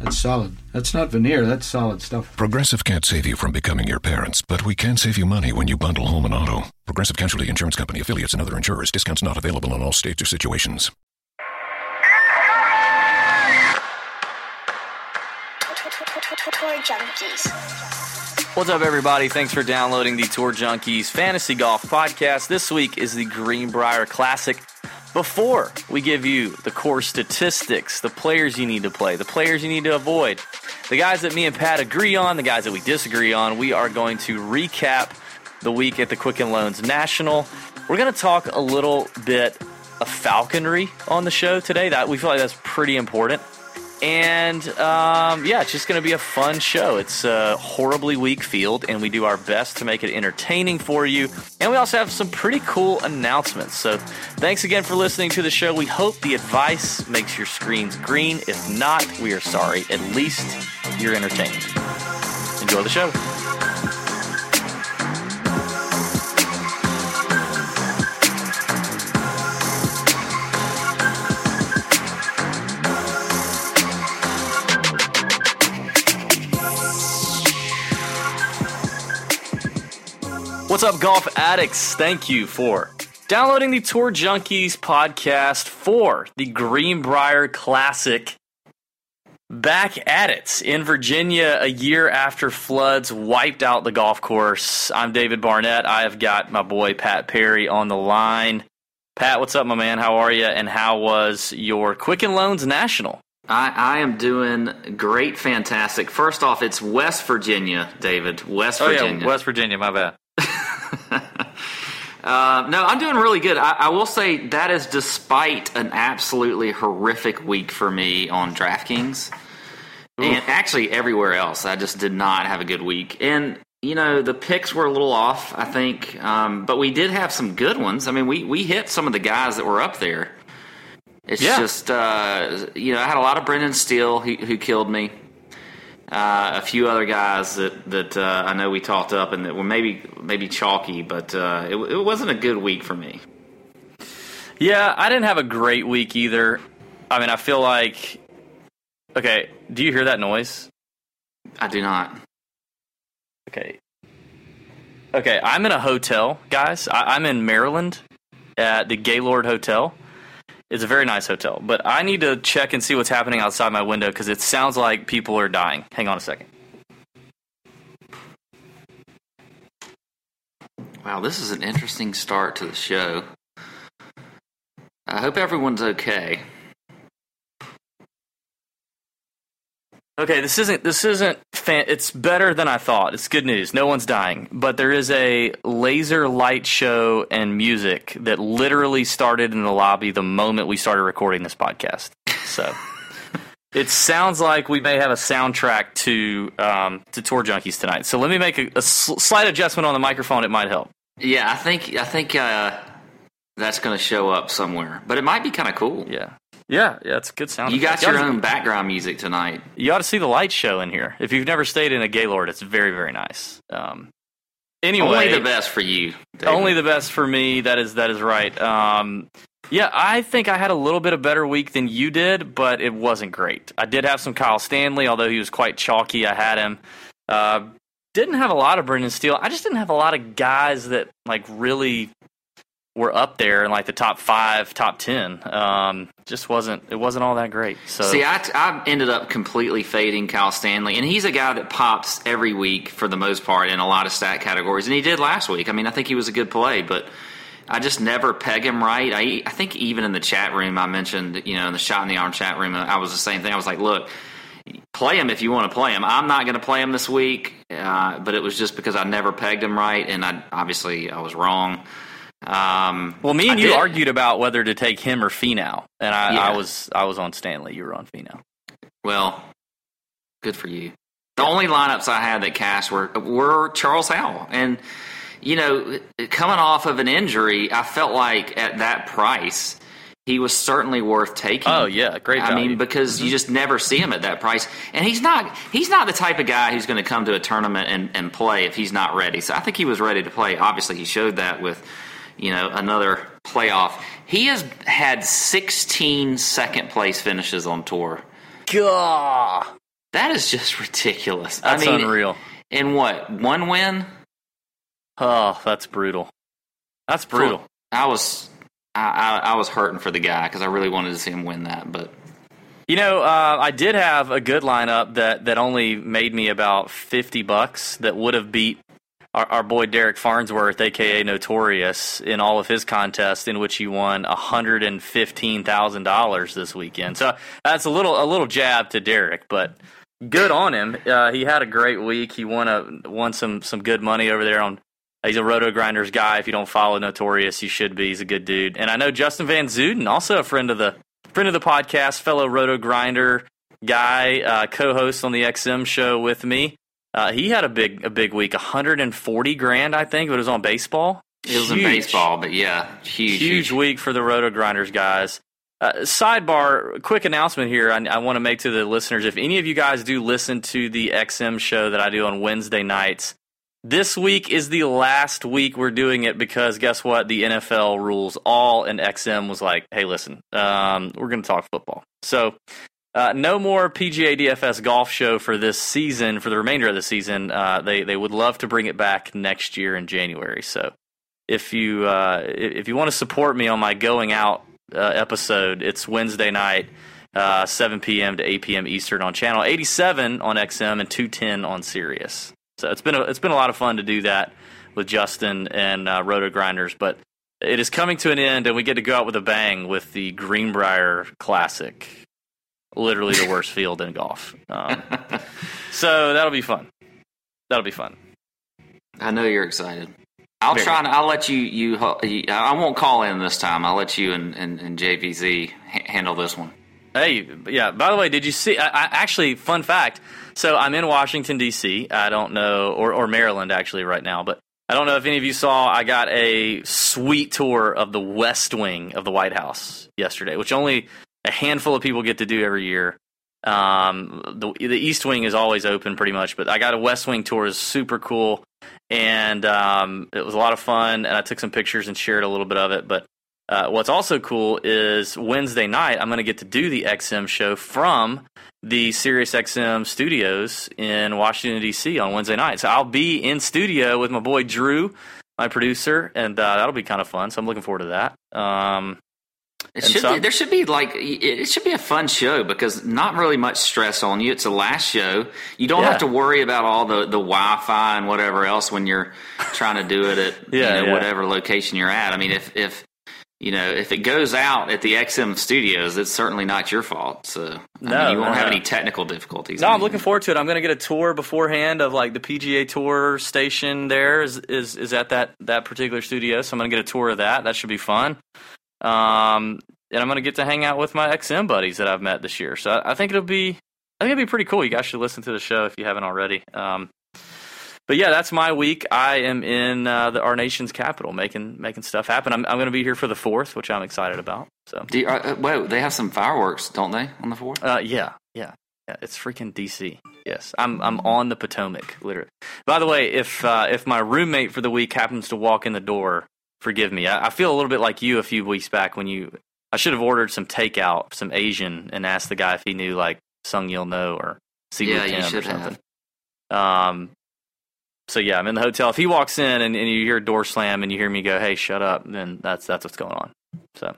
That's solid. That's not veneer, that's solid stuff. Progressive can't save you from becoming your parents, but we can save you money when you bundle home and auto. Progressive Casualty Insurance Company affiliates and other insurers. Discounts not available in all states or situations. What's up, everybody? Thanks for downloading the Tour Junkies Fantasy Golf Podcast. This week is the Greenbrier Classic. Before we give you the core statistics, the players you need to play, the players you need to avoid, the guys that me and Pat agree on, the guys that we disagree on, we are going to recap the week at the Quicken Loans National. We're going to talk a little bit of falconry on the show today. That we feel like that's pretty important. And um, yeah, it's just going to be a fun show. It's a horribly weak field, and we do our best to make it entertaining for you. And we also have some pretty cool announcements. So thanks again for listening to the show. We hope the advice makes your screens green. If not, we are sorry. At least you're entertained. Enjoy the show. What's up, golf addicts? Thank you for downloading the Tour Junkies podcast for the Greenbrier Classic. Back at it in Virginia a year after floods wiped out the golf course. I'm David Barnett. I have got my boy Pat Perry on the line. Pat, what's up, my man? How are you? And how was your Quicken Loans National? I, I am doing great, fantastic. First off, it's West Virginia, David. West Oh, Virginia. yeah, West Virginia, my bad. Uh, no, I'm doing really good. I, I will say that is despite an absolutely horrific week for me on DraftKings, and actually everywhere else. I just did not have a good week, and you know the picks were a little off. I think, um, but we did have some good ones. I mean, we we hit some of the guys that were up there. It's Yeah. just uh, you know I had a lot of Brendan Steele who, who killed me. Uh, a few other guys that that uh, I know we talked up and that were maybe maybe chalky, but uh, it, it wasn't a good week for me. Yeah, I didn't have a great week either. I mean, I feel like. Okay, do you hear that noise? I do not. Okay. Okay, I'm in a hotel, guys. I, I'm in Maryland at the Gaylord Hotel. It's a very nice hotel, but I need to check and see what's happening outside my window because it sounds like people are dying. Hang on a second. Wow, this is an interesting start to the show. I hope everyone's okay. Okay, this isn't this isn't fan- it's better than I thought. It's good news. No one's dying, but there is a laser light show and music that literally started in the lobby the moment we started recording this podcast. So it sounds like we may have a soundtrack to um, to Tour Junkies tonight. So let me make a, a sl- slight adjustment on the microphone. It might help. Yeah, I think I think uh, that's going to show up somewhere, but it might be kind of cool. Yeah, yeah, yeah. It's a good sound. You got your You own background music tonight. You ought to see the light show in here. If you've never stayed in a Gaylord, it's very very nice. Um, anyway, Only the best for you. David. Only the best for me. That is that is right. Um, yeah, I think I had a little bit of better week than you did, but it wasn't great. I did have some Kyle Stanley, although he was quite chalky. I had him. Uh, didn't have a lot of Brendan Steele. I just didn't have a lot of guys that like really were up there in like the top five, top ten. Um, just wasn't it wasn't all that great. So See, I, I ended up completely fading Kyle Stanley, and he's a guy that pops every week for the most part in a lot of stat categories, and he did last week. I mean, I think he was a good play, but I just never peg him right. I, I think even in the chat room, I mentioned, you know, in the shot in the arm chat room, I was the same thing. I was like, look, play him if you want to play him. I'm not going to play him this week, uh, but it was just because I never pegged him right, and I obviously I was wrong. Um, well, me and I you did- argued about whether to take him or Finau, and I, Yeah. I was I was on Stanley. You were on Finau. Well, good for you. The only lineups I had that cashed were were Charles Howell, and you know, coming off of an injury, I felt like at that price he was certainly worth taking. Oh yeah, great. I mean, because Mm-hmm. you just never see him at that price, and he's not he's not the type of guy who's going to come to a tournament and, and play if he's not ready. So I think he was ready to play. Obviously, he showed that with you know another playoff. He has had 16 second place finishes on tour. Gah, That is just ridiculous. that's I mean, unreal. In what one win? Oh, that's brutal. That's brutal. I was I, I, I was hurting for the guy because I really wanted to see him win that, but You know, uh, I did have a good lineup that, that only made me about fifty bucks. That would have beat our, our boy Derek Farnsworth, aka Notorious, in all of his contests, in which he won hundred and fifteen thousand dollars this weekend. So that's a little a little jab to Derek, but good on him. Uh, he had a great week. He won a won some some good money over there on. He's a Roto Grinders guy. If you don't follow Notorious, you should be. He's a good dude. And I know Justin Van Zuden, also a friend of the friend of the podcast, fellow Roto Grinder guy, uh, co-host on the XM show with me. Uh, he had a big a big week, 140 grand, I think, but it was on baseball. it was in baseball. But yeah, huge, Huge week for the Roto Grinders guys. Uh, sidebar, quick announcement here. I, I want to make to the listeners: if any of you guys do listen to the XM show that I do on Wednesday nights, this week is the last week we're doing it because guess what? The NFL rules all, and XM was like, "Hey, listen, um, we're going to talk football." So, uh, no more PGA DFS golf show for this season. For the remainder of the season, uh, they they would love to bring it back next year in January. So, if you uh, if you want to support me on my going out uh, episode, it's Wednesday night, uh, 7 p.m. to 8 p.m. Eastern on channel 87 on XM and 210 on Sirius. So it's been a, it's been a lot of fun to do that with Justin and uh, Roto Grinders, but it is coming to an end, and we get to go out with a bang with the Greenbrier Classic. Literally the worst field in golf. Um, so that'll be fun. That'll be fun. I know you're excited. I'll Very. try and I'll let you, you. you I won't call in this time. I'll let you and, and, and JVZ ha- handle this one. Hey, yeah. By the way, did you see? I, I, actually, fun fact. So I'm in Washington D.C. I don't know, or or Maryland actually right now, but I don't know if any of you saw. I got a sweet tour of the West Wing of the White House yesterday, which only a handful of people get to do every year. Um, the the East Wing is always open pretty much, but I got a West Wing tour. is super cool, and um, it was a lot of fun. And I took some pictures and shared a little bit of it, but. Uh, what's also cool is Wednesday night, I'm going to get to do the XM show from the Sirius XM studios in Washington, D.C. on Wednesday night. So I'll be in studio with my boy Drew, my producer, and uh, that'll be kind of fun. So I'm looking forward to that. Um, It And should so- be, there should be like it should be a fun show because not really much stress on you. It's a last show. You don't Yeah. have to worry about all the, the Wi-Fi and whatever else when you're trying to do it at Yeah, you know, yeah. whatever location you're at. I mean, if if you know if it goes out at the XM studios, it's certainly not your fault. So I No, mean, you won't no, have no. any technical difficulties. no, I I'm looking forward to it. I'm going to get a tour beforehand of like the PGA Tour station. There is is, is at that that particular studio, so I'm going to get a tour of that. That should be fun. Um, and I'm going to get to hang out with my XM buddies that I've met this year. So I, I think it'll be I think it'll be pretty cool. You guys should listen to the show if you haven't already. Um, but yeah, that's my week. I am in uh, the, our nation's capital, making making stuff happen. I'm, I'm going to be here for the fourth, which I'm excited about. So Do you, uh, uh, whoa, they have some fireworks, don't they, on the fourth? uh, yeah, yeah, yeah. It's freaking DC. Yes, I'm I'm on the Potomac, literally. By the way, if uh, if my roommate for the week happens to walk in the door, forgive me. I, I feel a little bit like you a few weeks back when you. I should have ordered some takeout, some Asian, and asked the guy if he knew like Seung-yul Noh or Si Woo Yeah, you Kim or should something. have. Um. So yeah, I'm in the hotel. If he walks in and, and you hear a door slam and you hear me go, "Hey, shut up," then that's that's what's going on. So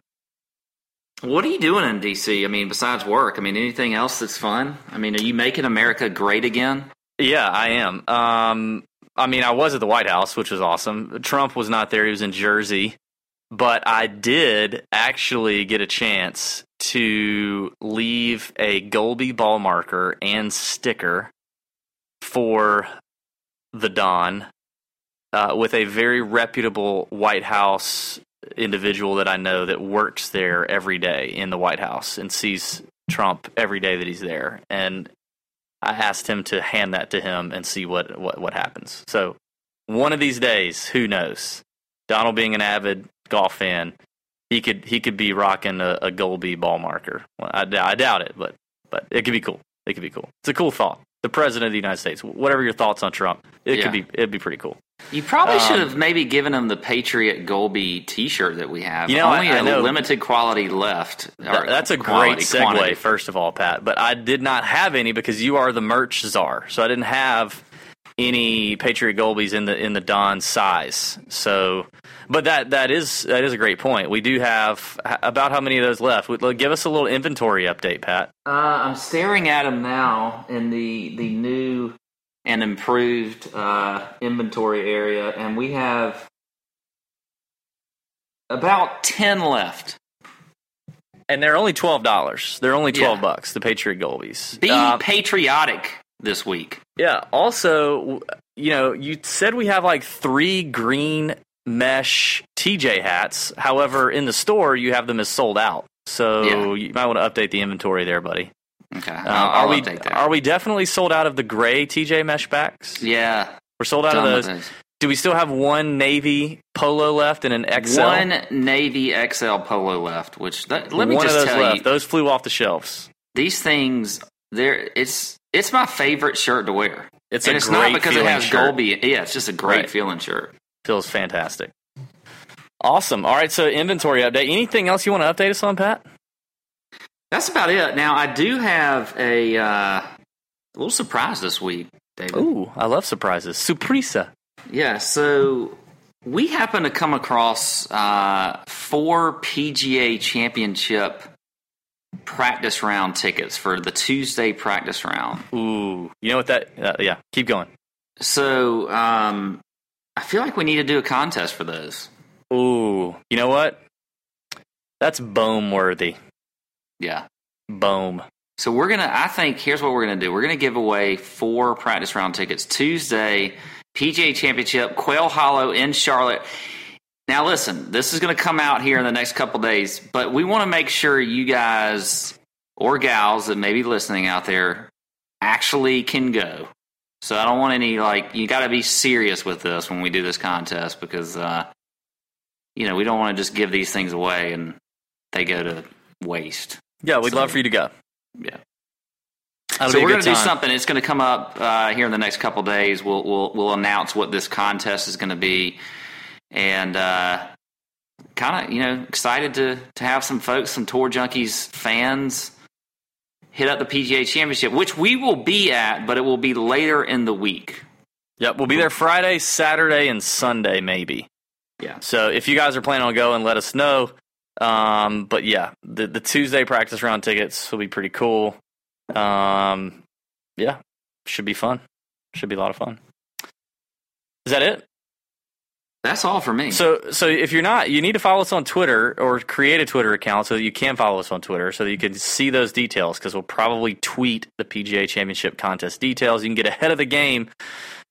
What are you doing in DC? I mean, besides work, I mean, anything else that's fun? I mean, are you making America great again? Yeah, I am. Um, I mean, I was at the White House, which was awesome. Trump was not there; he was in Jersey. But I did actually get a chance to leave a Golby ball marker and sticker for the Don uh, with a very reputable White House individual that I know that works there every day in the White House and sees Trump every day that he's there. And I asked him to hand that to him and see what, what, what happens. So one of these days, who knows? Donald being an avid golf fan, he could he could be rocking a, a Golby ball marker. Well, I, I doubt it, but but it could be cool. It could be cool. It's a cool thought. The president of the United States. Whatever your thoughts on Trump, it Yeah. could be it'd be pretty cool. You probably Um, should have maybe given him the Patriot Golby T-shirt that we have. You know, only I- I a know. limited quality left. That- that's a quality, great segue, quantity. first of all, Pat. But I did not have any because you are the merch czar, so I didn't have any Patriot Golbies in the in the Don size. So, but that that is that is a great point. We do have about how many of those left. Give us a little inventory update, Pat. Uh, I'm staring at them now in the the new and improved uh, inventory area, and we have about ten left. And they're only twelve dollars. They're only twelve Yeah. bucks. The Patriot Golbies. Be Uh, patriotic this week. Yeah. Also, you know, you said we have like three green mesh TJ hats. However, in the store, you have them as sold out. So Yeah. you might want to update the inventory there, buddy. Okay, uh, I'll, are we update that. are we definitely sold out of the gray TJ mesh backs? yeah, We're sold out done of those. those. Do we still have one navy polo left and an XL? One Navy XL polo left. Which that, let me One just of those tell left. you, Those flew off the shelves. these things. There, it's it's my favorite shirt to wear. It's and a it's not because it has shirt. Golby. Yeah, it's just a great Right. feeling shirt. Feels fantastic. Awesome. All right, so inventory update. Anything else you want to update us on, Pat? That's about it. Now I do have a uh, little surprise this week, David. Ooh, I love surprises. Surpresa. Yeah, so we happen to come across uh, four PGA Championship practice round tickets for the Tuesday practice round. Ooh, you know what that? Uh, yeah, keep going. So um, I feel like we need to do a contest for those. Ooh, you know what? That's boom worthy. Yeah. Boom. So we're gonna. I think here's what we're gonna do. We're gonna give away four practice round tickets Tuesday, PGA Championship, Quail Hollow in Charlotte. Now listen, this is gonna come out here in the next couple days, but we want to make sure you guys or gals that may be listening out there actually can go. So I don't want any like you got to be serious with this when we do this contest because uh, you know we don't want to just give these things away and they go to waste. Yeah, we'd So- love for you to go. Yeah. That'll so we're going to do something. It's going to come up uh, here in the next couple days. We'll we'll we'll announce what this contest is going to be, and uh, kind of you know excited to to have some folks, some tour junkies fans, hit up the PGA Championship, which we will be at, but it will be later in the week. Yep, we'll be there Friday, Saturday, and Sunday, maybe. Yeah. So if you guys are planning on going, let us know. Um, but yeah, the the Tuesday practice round tickets will be pretty cool. Um, yeah, should be fun. Should be a lot of fun. Is that it? That's all for me. So, so if you're not, you need to follow us on Twitter or create a Twitter account so that you can follow us on Twitter so that you can see those details because we'll probably tweet the PGA Championship contest details. You can get ahead of the game,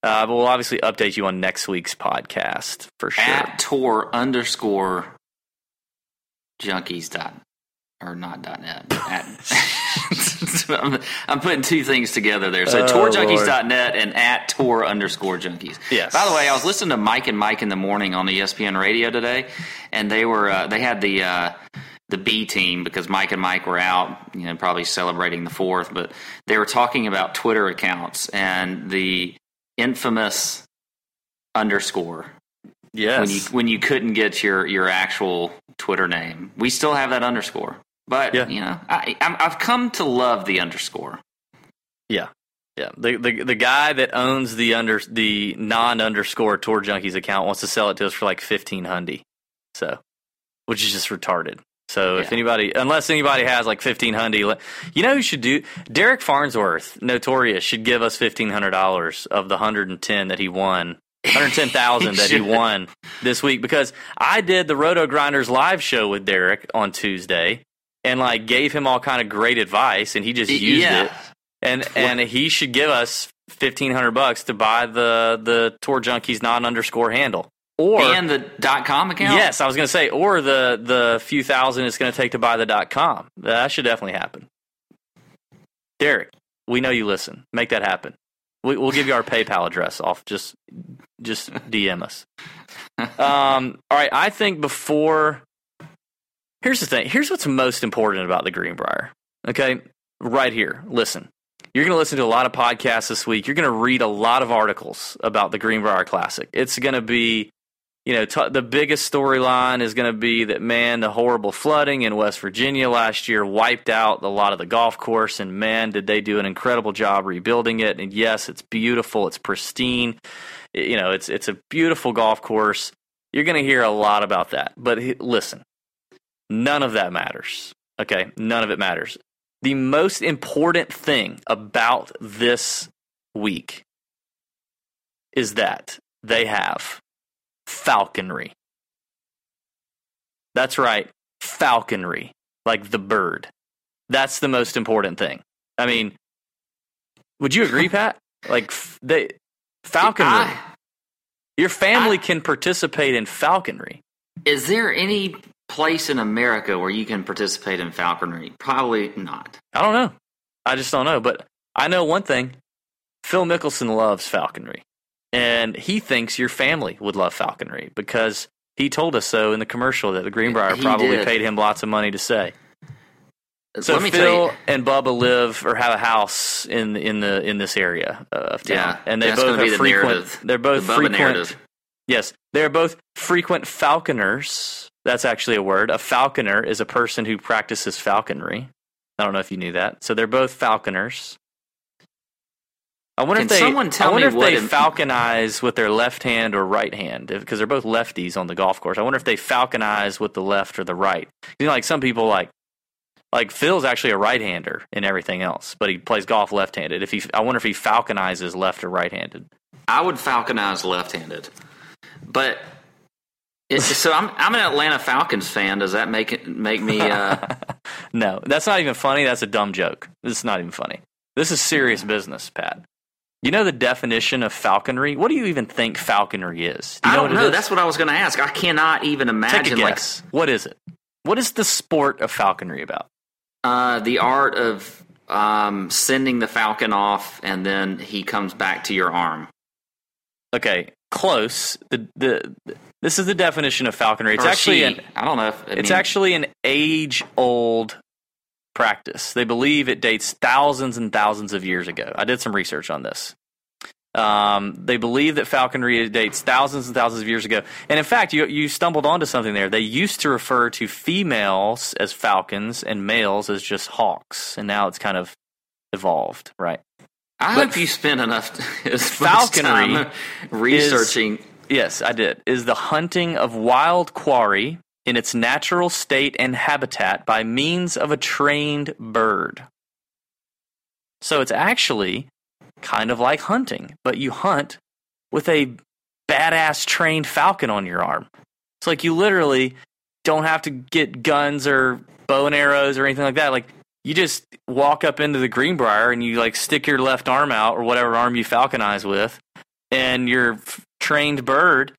uh, but we'll obviously update you on next week's podcast for sure. at tour underscore junkies dot or not net. At, I'm, I'm putting two things together there. So Oh, tourjunkies.net and at tour underscore junkies. Yes. By the way, I was listening to Mike and Mike in the morning on the ESPN radio today, and they were uh, they had the uh, the B team because Mike and Mike were out, you know, probably celebrating the fourth, but they were talking about Twitter accounts and the infamous underscore yes. when you when you couldn't get your your actual Twitter name. We still have that underscore, but Yeah. you know, I, I'm, I've come to love the underscore. Yeah. Yeah. The, the the guy that owns the under the non underscore tour junkies account wants to sell it to us for like fifteen hundy. So which is just retarded. So if anybody unless anybody has like fifteen hundy you know who should do Derek Farnsworth, notorious, should give us fifteen hundred dollars of the hundred and ten that he won. Hundred ten thousand that he won this week because I did the Roto Grinders live show with Derek on Tuesday and like gave him all kind of great advice and he just used yeah. it and and he should give us fifteen hundred bucks to buy the the tour junkies non underscore handle. Or and the dot com account. yes i was going to say or the the few thousand it's going to take to buy the dot com. That should definitely happen. Derek we know you listen. Make that happen. We, we'll give you our paypal address off. Just just dm us. Um all right i think before Here's the thing. Here's what's most important about the Greenbrier. Okay, right here. Listen. You're going to listen to a lot of podcasts this week. You're going to read a lot of articles about the Greenbrier Classic. It's going to be, you know, t- the biggest storyline is going to be that man, the horrible flooding in West Virginia last year wiped out a lot of the golf course, and man, did they do an incredible job rebuilding it. And yes, it's beautiful, it's pristine, you know, it's it's a beautiful golf course. You're going to hear a lot about that. But listen, none of that matters. Okay, none of it matters the most important thing about this week is that they have falconry. That's right, falconry, like the bird. That's the most important thing. I mean, would you agree, Pat? Like they falconry. I, your family I, can participate in falconry. Is there any place in America where you can participate in falconry? Probably not. I don't know. I just don't know. But I know one thing Phil Mickelson loves falconry. And he thinks your family would love falconry because he told us so in the commercial that the Greenbrier he probably did. paid him lots of money to say. So Phil and Bubba live or have a house in in the in this area of town, yeah, and they both are frequent. The they're both the frequent. Narrative. Yes, they're both frequent falconers that's actually a word. A falconer is a person who practices falconry. I don't know if you knew that. So they're both falconers. I wonder Can if they. Someone tell I wonder me if they falconize with their left hand or right hand because they're both lefties on the golf course. I wonder if they falconize with the left or the right. You know, like some people like like Phil's actually a right-hander in everything else, but he plays golf left-handed. If he, I wonder if he falconizes left or right-handed. I would falconize left-handed, but so I'm I'm an Atlanta Falcons fan. Does that make it make me? Uh... no, that's not even funny. That's a dumb joke. This is not even funny. This is serious business, Pat. You know the definition of falconry? What do you even think falconry is? Do you know I don't know. That's what I was going to ask. I cannot even imagine. Take a guess. Like, what is it? What is the sport of falconry about? Uh, the art of um, sending the falcon off, and then he comes back to your arm. Okay, close. The the this is the definition of falconry. It's or actually an, I don't know. If, it's mean, actually an age old practice. They believe it dates thousands and thousands of years ago. I did some research on this. Um, they believe that falconry dates thousands and thousands of years ago. And in fact, you, you stumbled onto something there. They used to refer to females as falcons and males as just hawks. And now it's kind of evolved, right? I but hope you spent enough falconry researching is, Yes, I did. Is the hunting of wild quarry in its natural state and habitat by means of a trained bird. So it's actually kind of like hunting, but you hunt with a badass trained falcon on your arm. It's like you literally don't have to get guns or bow and arrows or anything like that. Like you just walk up into the Greenbrier and you like stick your left arm out or whatever arm you falconize with, and your trained bird.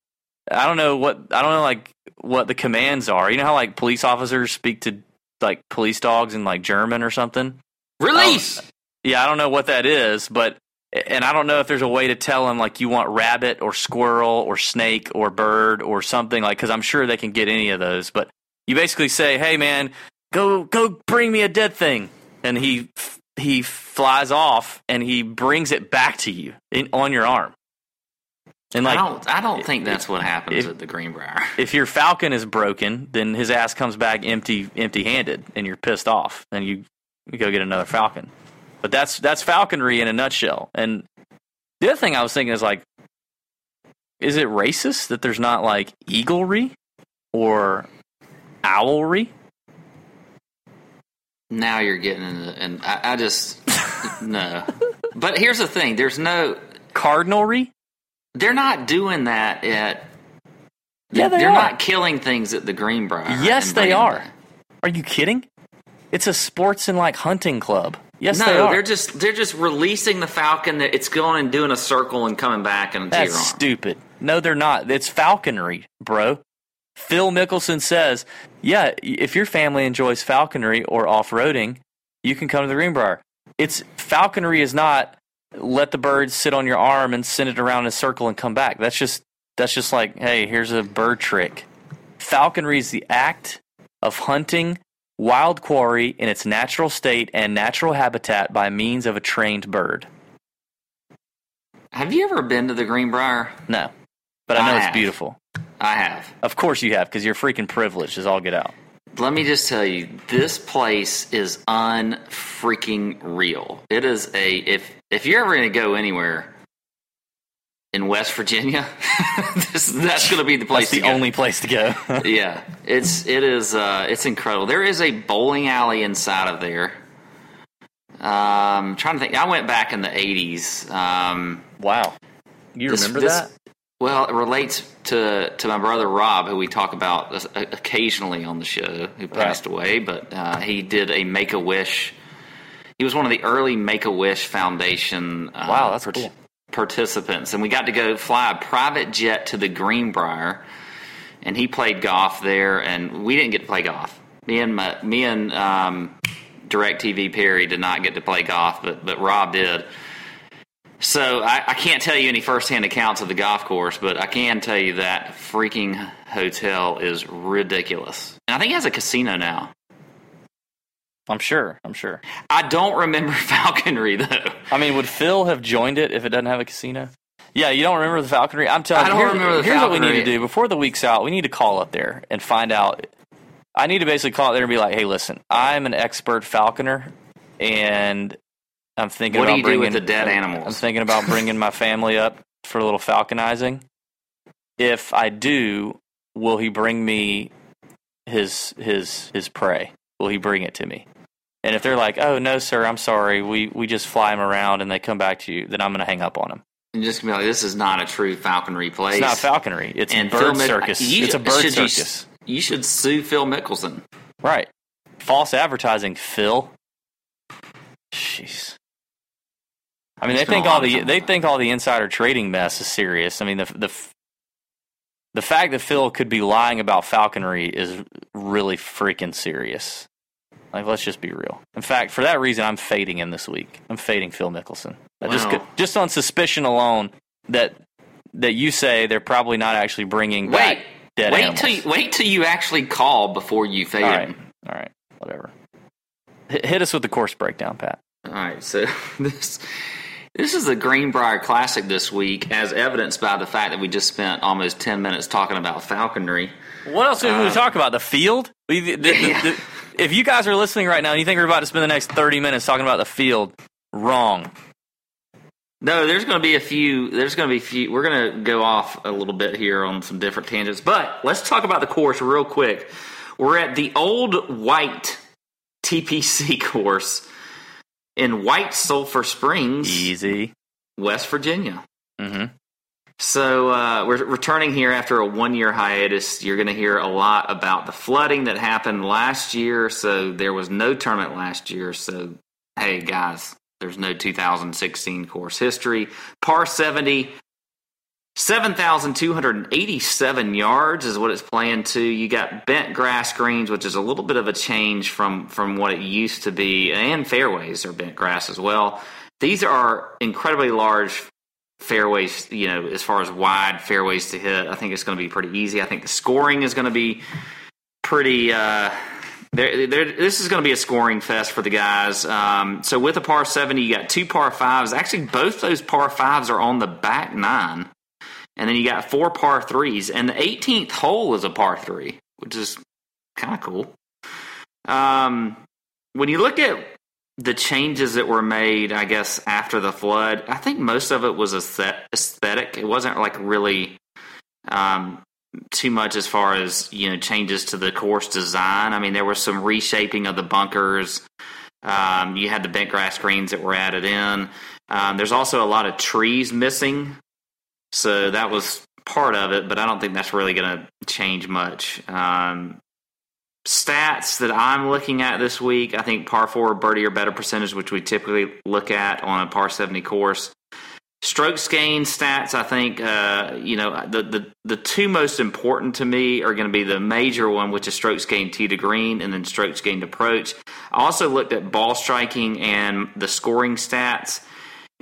I don't know what I don't know like what the commands are. You know how like police officers speak to like police dogs in like German or something. Release. Yeah, I don't know what that is, but and I don't know if there's a way to tell them like you want rabbit or squirrel or snake or bird or something like because I'm sure they can get any of those. But you basically say, "Hey, man, go go bring me a dead thing," and he he flies off and he brings it back to you in, on your arm. And like, I don't, I don't think that's what happens if, at the Greenbrier. If your Falcon is broken, then his ass comes back empty, empty-handed, and you're pissed off, and you, you go get another Falcon. But that's that's falconry in a nutshell. And the other thing I was thinking is like, is it racist that there's not like eaglery or owlry? Now you're getting into, and I, I just no. But here's the thing: there's no cardinalry. They're not doing that at. Yeah, they are are. not killing things at the Greenbrier. Yes, they are. Are you kidding? It's a sports and like hunting club. Yes, no, they are. They're just they're just releasing the falcon. That it's going and doing a circle and coming back and that's stupid. No, they're not. It's falconry, bro. Phil Mickelson says, "Yeah, if your family enjoys falconry or off roading, you can come to the Greenbrier. It's falconry is not let the bird sit on your arm and send it around in a circle and come back. That's just that's just like, hey, here's a bird trick. Falconry is the act of hunting wild quarry in its natural state and natural habitat by means of a trained bird. Have you ever been to the Greenbrier? No, but I know I it's beautiful. I have. Of course you have, because you're freaking privileged as all get out. Let me just tell you, this place is unfreaking real. It is a if if you're ever going to go anywhere in West Virginia, this, that's going to be the place. That's the only place to go. yeah, it's it is uh, it's incredible. There is a bowling alley inside of there. Um, trying to think, I went back in the '80s. Um, wow, you this- remember this- that? Well, it relates to to my brother Rob, who we talk about occasionally on the show, who passed away. But uh, he did a Make a Wish. He was one of the early Make a Wish Foundation. Uh, Wow, that's cool. Participants, and we got to go fly a private jet to the Greenbrier, and he played golf there, and we didn't get to play golf. Me and my, me and um, Directv Perry did not get to play golf, but but Rob did. So I, I can't tell you any firsthand accounts of the golf course, but I can tell you that freaking hotel is ridiculous. And I think it has a casino now. I'm sure. I'm sure. I don't remember falconry though. I mean, would Phil have joined it if it doesn't have a casino? Yeah, you don't remember the falconry? I'm telling I don't here- remember the here's what we need to do before the week's out. We need to call up there and find out. I need to basically call up there and be like, "Hey, listen, I'm an expert falconer, and I'm thinking What do about you do bringing with the dead animals? I'm thinking about bringing my family up for a little falconizing. If I do, will he bring me his his his prey? Will he bring it to me? And if they're like, "Oh no, sir, I'm sorry, we we just fly them around and they come back to you," then I'm going to hang up on them. And just gonna be like, this is not a true falconry place. It's not falconry; it's and bird Phil circus. You- it's a bird should you- circus, You, should sue Phil Mickelson. right? False advertising, Phil. Jeez. I mean, they think all the they think all the insider trading mess is serious. I mean, the the the fact that Phil could be lying about falconry is really freaking serious. Like, let's just be real. In fact, for that reason, I'm fading him this week. I'm fading Phil Mickelson. I Just just on suspicion alone that that you say they're probably not actually bringing back Wait, dead wait animals. till you, wait till you actually call before you fade all right, him. all right, whatever. Hit, hit us with the course breakdown, Pat. All right, so this this is the Greenbrier Classic this week, as evidenced by the fact that we just spent almost ten minutes talking about falconry. What else did we uh, talk about? The field? We, the, the, Yeah. the- if you guys are listening right now and you think we're about to spend the next 30 minutes talking about the field, wrong. No, there's going to be a few. There's going to be a few. We're going to go off a little bit here on some different tangents, but let's talk about the course real quick. We're at the old White TPC course in White Sulphur Springs, Easy. West Virginia. hmm So uh, we're returning here after a one-year hiatus. You're going to hear a lot about the flooding that happened last year. So there was no tournament last year. So hey, guys, there's no 2016 course history. Par 70, 7,287 yards is what it's playing to. You got bent grass greens, which is a little bit of a change from from what it used to be, and fairways are bent grass as well. These are incredibly large fairways, you know, as far as wide fairways to hit, I think it's going to be pretty easy. I think the scoring is going to be pretty. Uh, there, there, this is going to be a scoring fest for the guys. Um, so with a par seventy, you got two par fives. Actually, both those par fives are on the back nine, and then you got four par threes, and the 18th hole is a par three, which is kind of cool. Um, when you look at the changes that were made, I guess after the flood, I think most of it was aesthetic. It wasn't like really um, too much as far as you know changes to the course design. I mean, there was some reshaping of the bunkers. Um, you had the bent grass greens that were added in. Um, there's also a lot of trees missing, so that was part of it. But I don't think that's really going to change much. Um, stats that I'm looking at this week, I think par four birdie or better percentage, which we typically look at on a par 70 course. Strokes gained stats, I think, uh, you know, the, the, the two most important to me are going to be the major one, which is strokes gained tee to green, and then strokes gained approach. I also looked at ball striking and the scoring stats.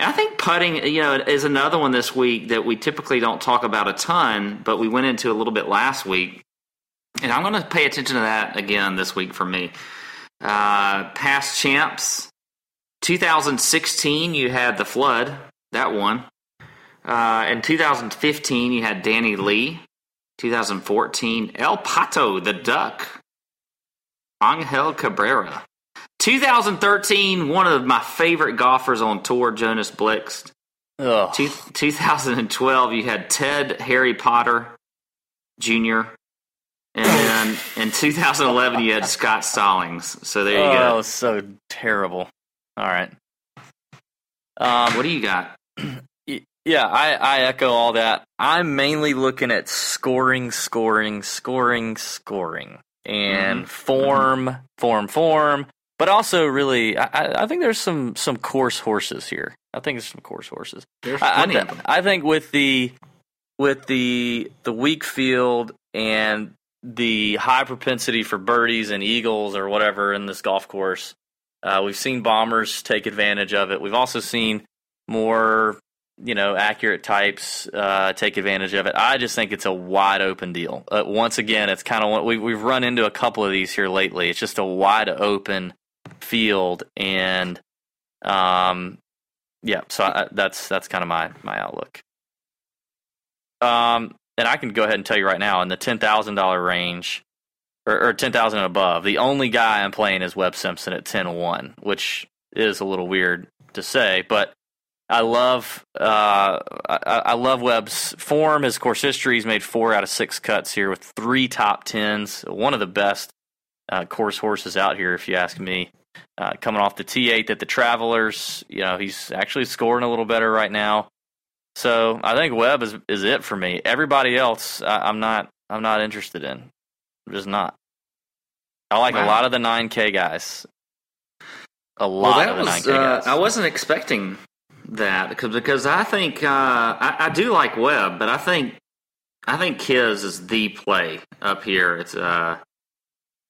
I think putting, you know, is another one this week that we typically don't talk about a ton, but we went into a little bit last week and I'm going to pay attention to that again this week for me. Uh, past champs, 2016, you had the flood, that one. Uh, in 2015, you had Danny Lee. 2014, El Pato, the duck. Angel Cabrera. 2013, one of my favorite golfers on tour, Jonas Blixt. Ugh. Two, 2012, you had Ted Harry Potter Jr. And then in 2011, you had Scott Stallings. So there you oh, that go. was so terrible. All right. Um, What do you got? yeah, I, I echo all that. I'm mainly looking at scoring, scoring, scoring, scoring, and Mhm. form, form, form. But also, really, I, I- think there's some some course horses here. I think there's some course horses. There's I, I, th- I think with the with the the weak field and the high propensity for birdies and eagles or whatever in this golf course, uh, we've seen bombers take advantage of it. We've also seen more you know accurate types uh, take advantage of it. I just think it's a wide open deal. Uh, once again, it's kind of we we've run into a couple of these here lately. It's just a wide open field and um yeah so I, that's that's kind of my my outlook. Um and i can go ahead and tell you right now in the $10000 range or, or 10000 and above the only guy i'm playing is webb simpson at 10-1 which is a little weird to say but i love uh i, I love webb's form. His course history he's made four out of six cuts here with three top tens one of the best uh, course horses out here if you ask me uh, coming off the T8 at the Travelers. You know, he's actually scoring a little better right now. So I think Webb is is it for me. Everybody else, I, I'm not I'm not interested in. I'm just not. I like a lot of the 9K guys. A Well, lot that of the was. 9K Uh. I wasn't expecting that because because I think uh, I, I do like Webb, but I think I think Kiz is the play up here. It's uh,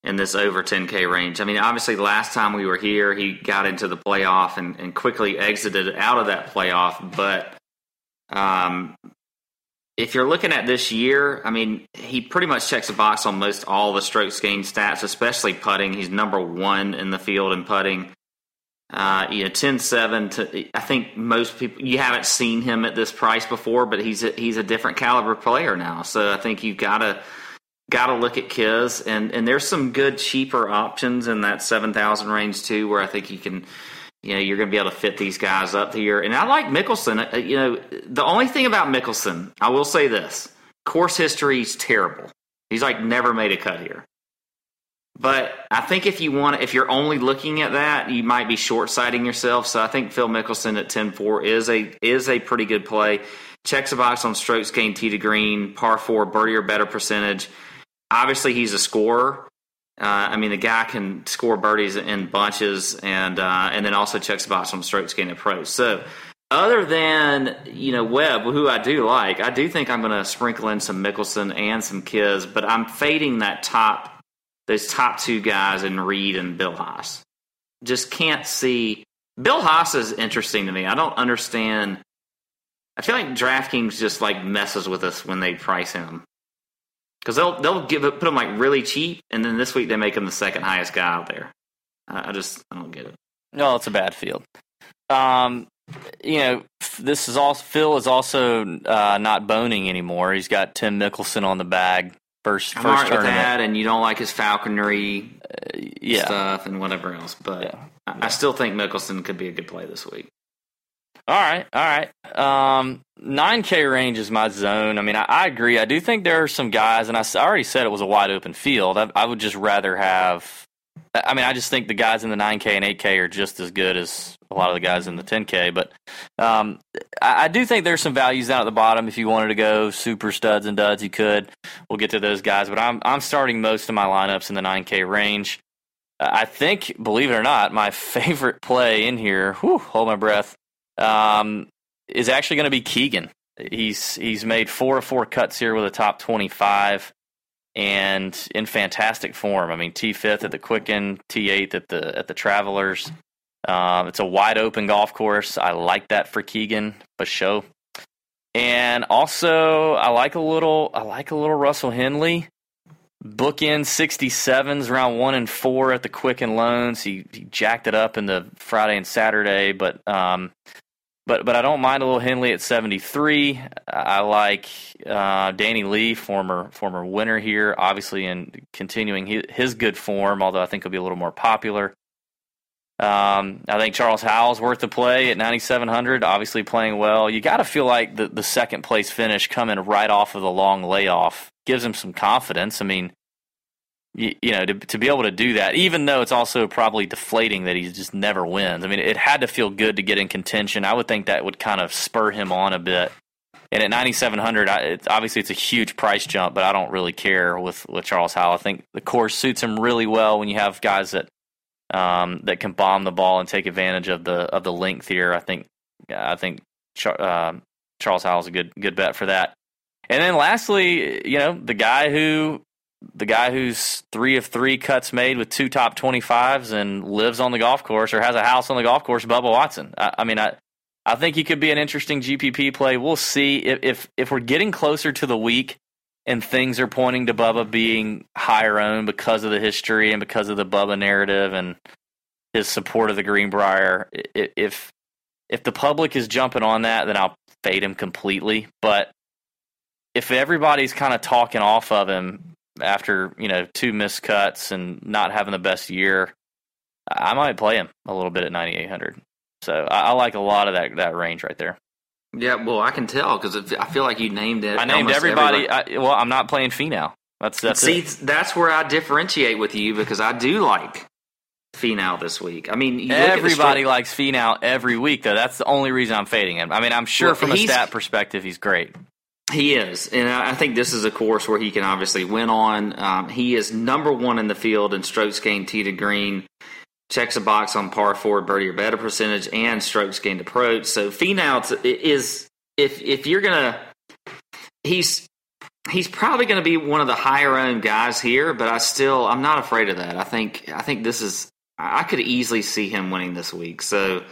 in this over 10k range. I mean, obviously, last time we were here, he got into the playoff and, and quickly exited out of that playoff. But um, if you're looking at this year, I mean, he pretty much checks a box on most all the strokes gained stats, especially putting. He's number one in the field in putting. Uh, you know, 10-7 to, I think most people, you haven't seen him at this price before, but he's a, he's a different caliber player now. So I think you've got to, got to look at Kiz and, and there's some good cheaper options in that 7,000 range too, where I think you can, you know, you're going to be able to fit these guys up here. And I like Mickelson. Uh, You know, the only thing about Mickelson, I will say this course history is terrible. He's like never made a cut here. But I think if you want, if you're only looking at that, you might be short sighting yourself. So I think Phil Mickelson at 10-4 is a is a pretty good play. Checks a box on strokes gained tee to green, par four, birdie or better percentage. Obviously, he's a scorer. Uh, I mean, the guy can score birdies in bunches, and uh, and then also checks the box on strokes gained approach. So, other than you know Webb, who I do like, I do think I'm going to sprinkle in some Mickelson and some Kiz, but I'm fading that top those top two guys in Reed and Bill Haas. Just can't see. Bill Haas is interesting to me. I don't understand. I feel like DraftKings just like messes with us when they price him because they'll they'll give it, put him like really cheap, and then this week they make him the second highest guy out there. I, I just I don't get it. No, it's a bad field. Um, you know, this is also Phil is also uh, not boning anymore. He's got Tim Mickelson on the bag. First, I'm first alright with tournament. that, and you don't like his falconry yeah, stuff and whatever else, but Yeah. I, I still think Mickelson could be a good play this week. All right, all right. Um, 9K range is my zone. I mean, I, I agree. I do think there are some guys, and I already said it was a wide open field. I, I would just rather have. I mean, I just think the guys in the 9K and 8K are just as good as a lot of the guys in the 10K. But um, I, I do think there's some values down at the bottom. If you wanted to go super studs and duds, you could. We'll get to those guys. But I'm I'm starting most of my lineups in the 9K range. I think, believe it or not, my favorite play in here. Whew, hold my breath um, is actually going to be Keegan. He's he's made four or four cuts here with a top twenty five, and in fantastic form. I mean, T fifth at the Quicken, T eighth at the at the Travelers. Um, it's a wide open golf course. I like that for Keegan show. And also, I like a little I like a little Russell Henley. bookend 67s round one and four at the Quicken Loans. He, he jacked it up in the Friday and Saturday, but um, but but I don't mind a little Henley at 73. I like uh, Danny Lee, former former winner here, obviously in continuing his, his good form. Although I think he'll be a little more popular. Um, I think Charles Howell's worth the play at 9,700. Obviously playing well. You got to feel like the the second place finish coming right off of the long layoff gives him some confidence. I mean, you, you, know, to, to be able to do that, even though it's also probably deflating that he just never wins. I mean, it had to feel good to get in contention. I would think that would kind of spur him on a bit. And at 9,700, it's, obviously it's a huge price jump, but I don't really care with, with Charles Howell. I think the course suits him really well when you have guys that um, that can bomb the ball and take advantage of the of the length here. I think I think uh, Charles Howell's a good good bet for that. And then lastly, you know, the guy who the guy who's three of three cuts made with two top 25s and lives on the golf course or has a house on the golf course, Bubba Watson. I, I mean, I, I think he could be an interesting GPP play. We'll see if, if, if we're getting closer to the week and things are pointing to Bubba being higher owned because of the history and because of the Bubba narrative and his support of the Greenbrier. If if the public is jumping on that, then I'll fade him completely. But if everybody's kind of talking off of him after you know two missed cuts and not having the best year, I might play him a little bit at 9800. So I, I like a lot of that that range right there. Yeah, well, I can tell because I feel like you named it. I named everybody. everybody. I, well, I'm not playing Finau. That's that's see. It. That's where I differentiate with you because I do like Finau this week. I mean, everybody likes Finau every week, though. That's the only reason I'm fading him. I mean, I'm sure well, from a stat perspective, he's great. He is, and I think this is a course where he can obviously win on. Um, he is number one in the field in strokes gained tee to green, checks a box on par four birdie or better percentage, and strokes gained approach. So Finau is if if you're gonna, he's he's probably going to be one of the higher owned guys here, but I still I'm not afraid of that. I think I think this is I could easily see him winning this week. So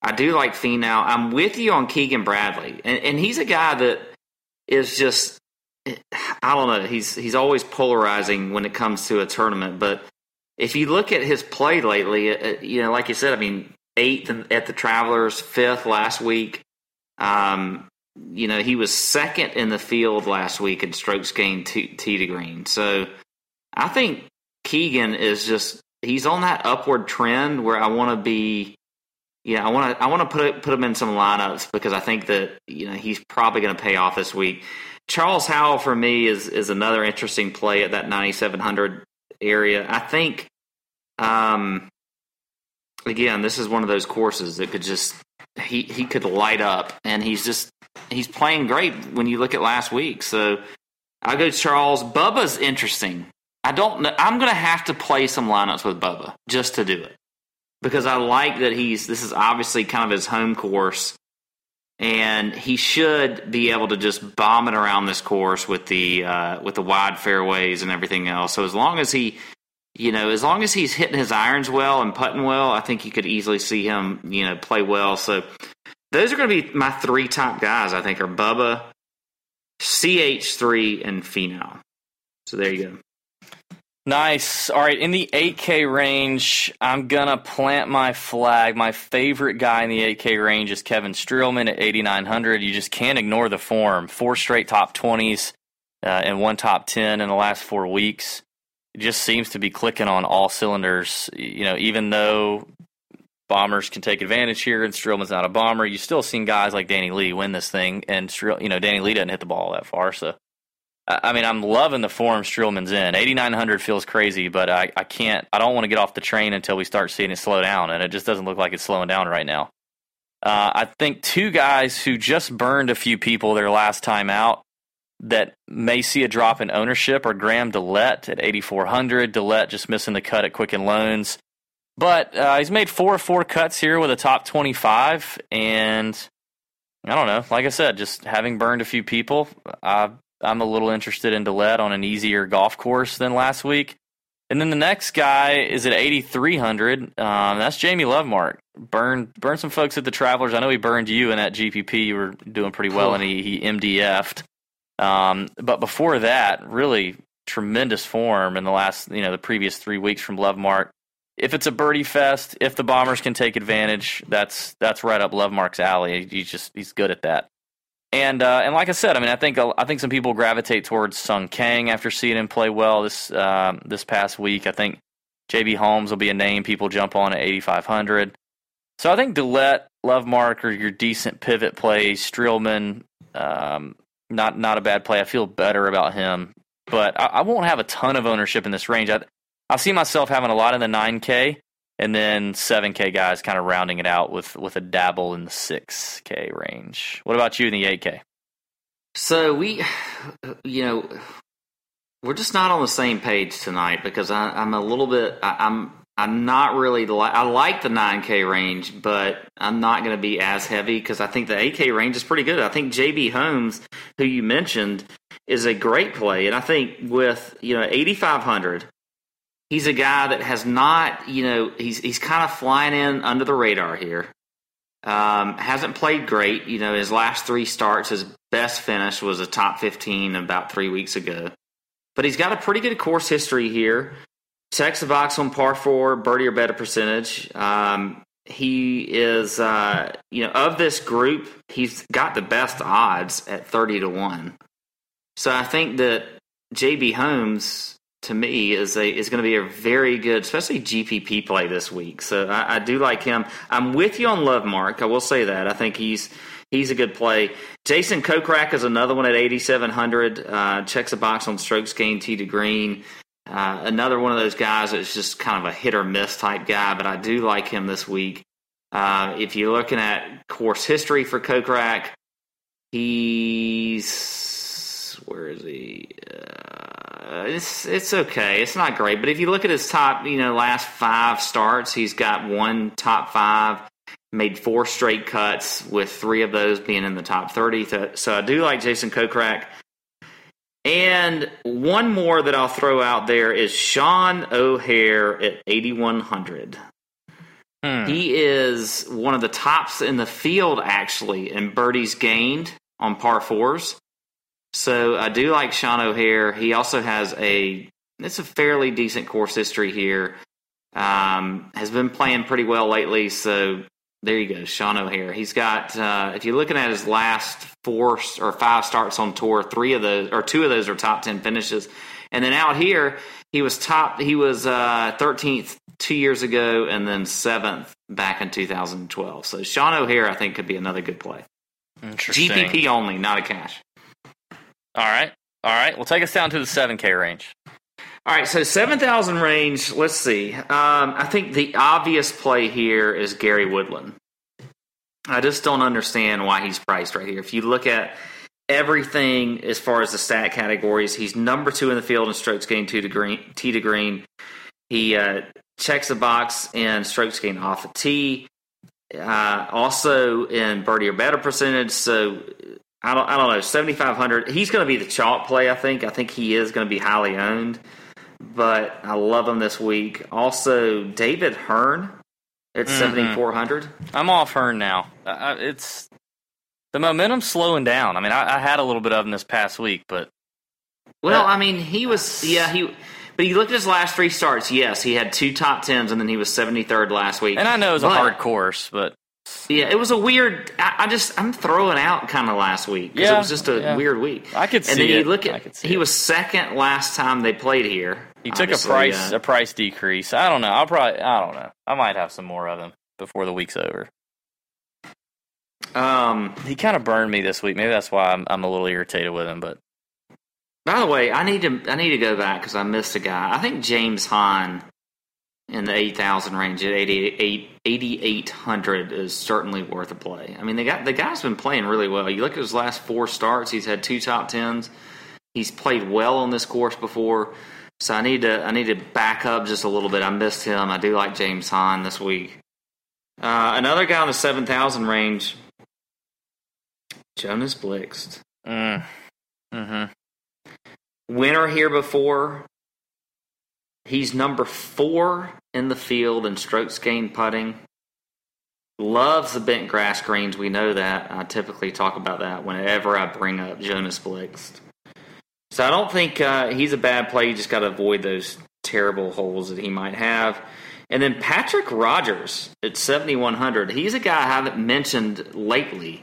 I do like Finau. I'm with you on Keegan Bradley, and, and he's a guy that is just I don't know. He's he's always polarizing when it comes to a tournament, but if you look at his play lately, uh, uh, you know, like you said, I mean, eighth at the Travelers, fifth last week. Um, you know, he was second in the field last week in strokes gained tee to green. So I think Keegan is just he's on that upward trend where I want to be yeah, I want to I want to put put him in some lineups because I think that you know he's probably going to pay off this week. Charles Howell for me is is another interesting play at that 9700 area. I think um again, this is one of those courses that could just he he could light up and he's just he's playing great when you look at last week. So I go Charles. Bubba's interesting. I don't know. I'm going to have to play some lineups with Bubba just to do it because I like that he's this is obviously kind of his home course, and he should be able to just bomb it around this course with the uh, with the wide fairways and everything else. So as long as he, you know, as long as he's hitting his irons well and putting well, I think you could easily see him, you know, play well. So those are going to be my three top guys. I think are Bubba, CH3, and Finau. So there you go. Nice. All right, in the 8K range, I'm gonna plant my flag. My favorite guy in the 8K range is Kevin Streelman at 8,900. You just can't ignore the form. Four straight top 20s uh, and one top 10 in the last four weeks. It just seems to be clicking on all cylinders. You know, even though bombers can take advantage here and Streelman's not a bomber, you still seen guys like Danny Lee win this thing, and you know Danny Lee doesn't hit the ball that far, so I mean, I'm loving the form Streelman's in. 8,900 feels crazy, but I, I can't, I don't want to get off the train until we start seeing it slow down, and it just doesn't look like it's slowing down right now. Uh, I think two guys who just burned a few people their last time out that may see a drop in ownership are Graham DeLaet at 8,400. DeLaet just missing the cut at Quicken Loans. But uh, he's made four or four cuts here with a top 25, and I don't know. Like I said, just having burned a few people, I I'm a little interested in DeLaet on an easier golf course than last week. And then the next guy is at 8,300. Um, that's Jamie Lovemark. Burned, burned some folks at the Travelers. I know he burned you in that GPP. You were doing pretty well, and he, he MDF'd. Um, but before that, really tremendous form in the last, you know, the previous three weeks from Lovemark. If it's a birdie fest, if the Bombers can take advantage, that's that's right up Lovemark's alley. He's just he's good at that. And uh, and like I said, I mean, I think I think some people gravitate towards Sung Kang after seeing him play well this um, this past week. I think JB Holmes will be a name people jump on at 8,500. So I think DeLaet, Lovemark are your decent pivot plays. Streelman, um, not not a bad play. I feel better about him, but I, I won't have a ton of ownership in this range. I, I see myself having a lot in the 9K and then 7K guys kind of rounding it out with with a dabble in the 6K range. What about you in the 8K? So we, you know, we're just not on the same page tonight because I, am a little bit. I, am I'm not really. I like the 9K range, but I'm not going to be as heavy because I think the 8K range is pretty good. I think JB Holmes, who you mentioned, is a great play, and I think with you know 8,500 he's a guy that has not, you know, he's he's kind of flying in under the radar here. Um, hasn't played great. You know, his last three starts, his best finish was a top 15 about three weeks ago. But he's got a pretty good course history here. Checks the box on par four, birdie or better percentage. Um, he is, uh, you know, of this group, he's got the best odds at 30 to 1. So I think that JB Holmes to me is a is going to be a very good, especially GPP play this week. So I, I do like him. I'm with you on Lovemark. I will say that. I think he's he's a good play. Jason Kokrak is another one at 8,700. Uh, checks a box on strokes gained tee to green. Uh, another one of those guys that's just kind of a hit or miss type guy, but I do like him this week. Uh, if you're looking at course history for Kokrak, he's where is he? Uh, it's it's okay. It's not great, but if you look at his top, you know, last five starts, he's got one top five, made four straight cuts, with three of those being in the top thirty. So I do like Jason Kokrak. And one more that I'll throw out there is Sean O'Hair at 8,100. Hmm. He is one of the tops in the field, actually, in birdies gained on par fours. So I do like Sean O'Hair. He also has a it's a fairly decent course history here. Um, has been playing pretty well lately. So there you go, Sean O'Hair. He's got uh, if you're looking at his last four or five starts on tour, three of those or two of those are top ten finishes. And then out here, he was top. He was uh, 13th two years ago, and then seventh back in 2012. So Sean O'Hair, I think, could be another good play. GPP only, not a cash. All right. All right. Well, take us down to the 7K range. All right. So 7,000 range, let's see. Um, I think the obvious play here is Gary Woodland. I just don't understand why he's priced right here. If you look at everything as far as the stat categories, he's number two in the field in strokes gained two to green, tee to green. He uh, checks the box in strokes gained off the tee. Uh, also in birdie or better percentage. So I don't, I don't know, 7,500. He's going to be the chalk play, I think. I think he is going to be highly owned, but I love him this week. Also, David Hearn at mm-hmm. 7,400. I'm off Hearn now. Uh, it's the momentum's slowing down. I mean, I, I, had a little bit of him this past week, but. Well, uh, I mean, he was, yeah, he. But you look at his last three starts. Yes, he had two top tens, and then he was seventy third last week. And I know it was but, a hard course, but yeah, it was a weird. I, I just I'm throwing out kind of last week because yeah, it was just a yeah. weird week. I could see. And then it. you look at he it. was second last time they played here. He took a price uh, a price decrease. I don't know. I'll probably I don't know. I might have some more of him before the week's over. Um, he kind of burned me this week. Maybe that's why I'm I'm a little irritated with him. But by the way, I need to I need to go back because I missed a guy. I think James Hahn in the 8,000 range at 8,800 is certainly worth a play. I mean, the guy, the guy's been playing really well. You look at his last four starts, he's had two top tens. He's played well on this course before. So I need to I need to back up just a little bit. I missed him. I do like James Hahn this week. Uh, another guy in the 7,000 range, Jonas Blixt. Mm. Mm-hmm. Winner here before, He's number four in the field in strokes gained putting. Loves the bent grass greens. We know that. I typically talk about that whenever I bring up Jonas Blixt. So I don't think uh, he's a bad play. You just got to avoid those terrible holes that he might have. And then Patrick Rodgers at 7,100. He's a guy I haven't mentioned lately,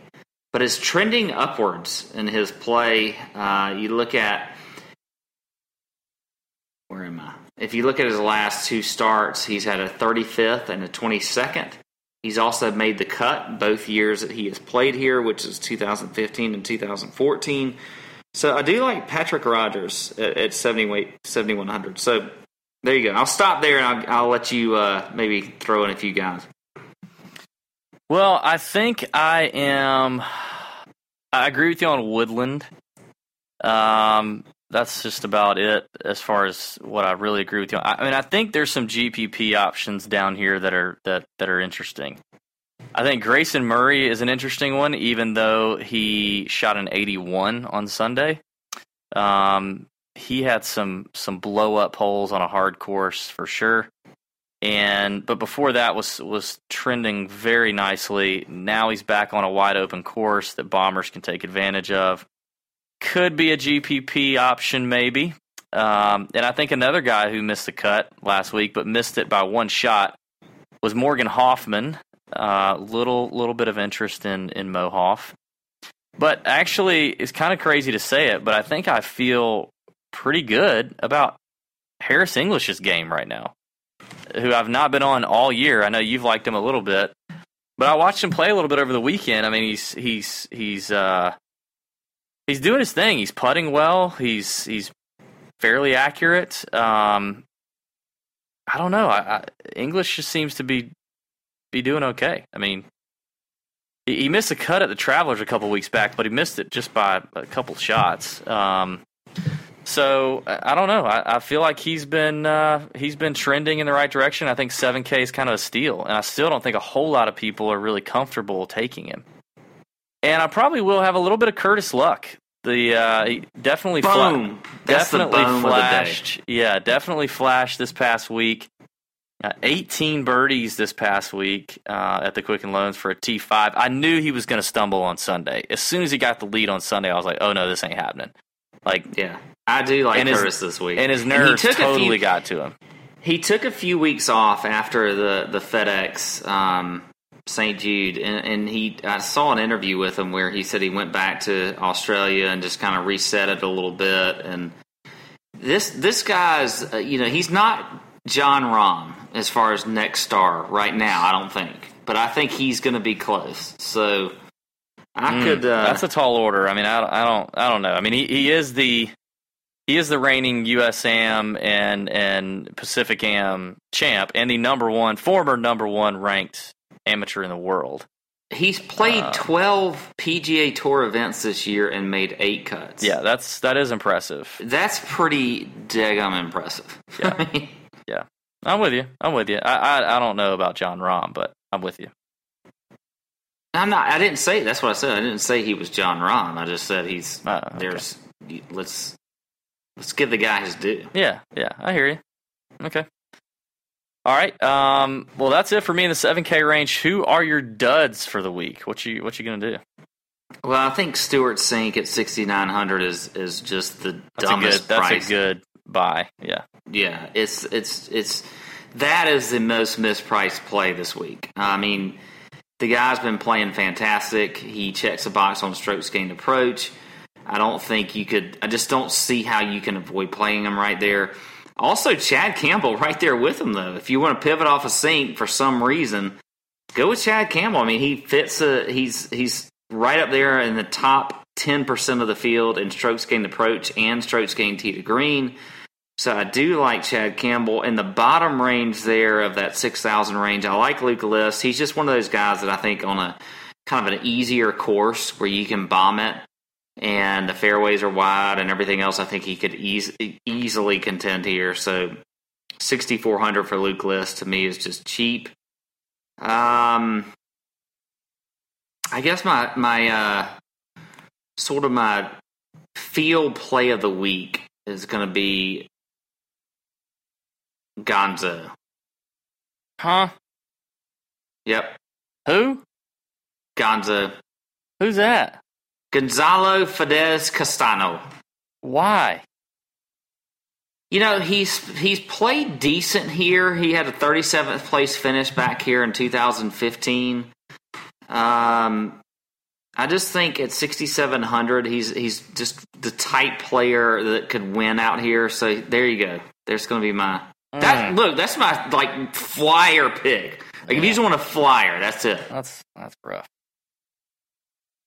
but is trending upwards in his play. Uh, you look at where am I? If you look at his last two starts, he's had a 35th and a 22nd. He's also made the cut both years that he has played here, which is 2015 and 2014. So I do like Patrick Rodgers at, at 7,100. So there you go. I'll stop there and I'll, I'll let you uh, maybe throw in a few guys. Well, I think I am. I agree with you on Woodland. Um, that's just about it as far as what I really agree with you. I, I mean, I think there's some GPP options down here that are that that are interesting. I think Grayson Murray is an interesting one, even though he shot an 81 on Sunday. Um, he had some some blow up holes on a hard course for sure. And but before that was was trending very nicely. Now he's back on a wide open course that bombers can take advantage of. Could be a GPP option maybe. Um, and I think another guy who missed the cut last week but missed it by one shot was Morgan Hoffman. Uh, little little bit of interest in in Mohoff. But actually, it's kind of crazy to say it, but I think I feel pretty good about Harris English's game right now, who I've not been on all year. I know you've liked him a little bit, but I watched him play a little bit over the weekend. I mean, he's he's he's uh, he's doing his thing. He's putting well. He's he's fairly accurate. Um, I don't know. I, I, English just seems to be be doing okay. I mean, he, he missed a cut at the Travelers a couple weeks back, but he missed it just by a couple shots. Um, so I don't know. I, feel like he's been uh, he's been trending in the right direction. I think 7K is kind of a steal, and I still don't think a whole lot of people are really comfortable taking him. And I probably will have a little bit of Curtis Luck. The uh, he definitely boom. Fla- definitely the flashed. Yeah, definitely flashed this past week. Uh, 18 birdies this past week uh, at the Quicken Loans for a T5. I knew he was going to stumble on Sunday. As soon as he got the lead on Sunday, I was like, "Oh no, this ain't happening." Like, yeah, I do like and his- this week, and his nerves he took a totally few- got to him. He took a few weeks off after the the FedEx um, St. Jude, and, and he I saw an interview with him where he said he went back to Australia and just kind of reset it a little bit. And this this guy's uh, you know he's not Jon Rahm as far as next star right now. I don't think, but I think he's going to be close. So I Mm, could. Uh, that's a tall order. I mean, I, I don't, I don't know. I mean, he, he is the he is the reigning USAM and and Pacific Am champ and the number one former number one ranked amateur in the world. he's played uh, twelve PGA Tour events this year and made eight cuts. Yeah, that's that is impressive. That's pretty daggum impressive. Yeah. I mean, Yeah, I'm with you. I'm with you. I I, I don't know about Jon Rahm, but I'm with you. I'm not. I didn't say that's what I said. I didn't say he was Jon Rahm. I just said he's Ah, okay. there's. Let's let's give the guy his due. Yeah, yeah, I hear you. Okay. All right. Um. Well, that's it for me in the 7K range. Who are your duds for the week? What you What you gonna do? Well, I think Stewart Cink at 6900 is is just the That's dumbest a good. That's price. a good buy. Yeah. Yeah, it's it's it's that is the most mispriced play this week. I mean, the guy's been playing fantastic. He checks a box on strokes gained approach. I don't think you could. I just don't see how you can avoid playing him right there. Also, Chad Campbell right there with him though. If you want to pivot off a Cink for some reason, go with Chad Campbell. I mean, he fits. A, he's he's right up there in the top ten percent of the field in strokes gained approach and strokes gained tee to green. So I do like Chad Campbell in the bottom range there of that six thousand range. I like Luke List. He's just one of those guys that I think on a kind of an easier course where you can bomb it and the fairways are wide and everything else. I think he could eas- easily contend here. So sixty four hundred for Luke List to me is just cheap. Um, I guess my my uh, sort of my field play of the week is going to be Gonzo. Huh? Yep, Who? Gonzo. Who's that? Gonzalo Fernandez Castano. Why? You know, he's he's played decent here. He had a 37th place finish back here in 2015. Um, I just think at 6700, he's he's just the type player that could win out here. So there you go. There's going to be my that. Look, that's my like flyer pick. Like if you just want a flyer, that's it. That's that's rough.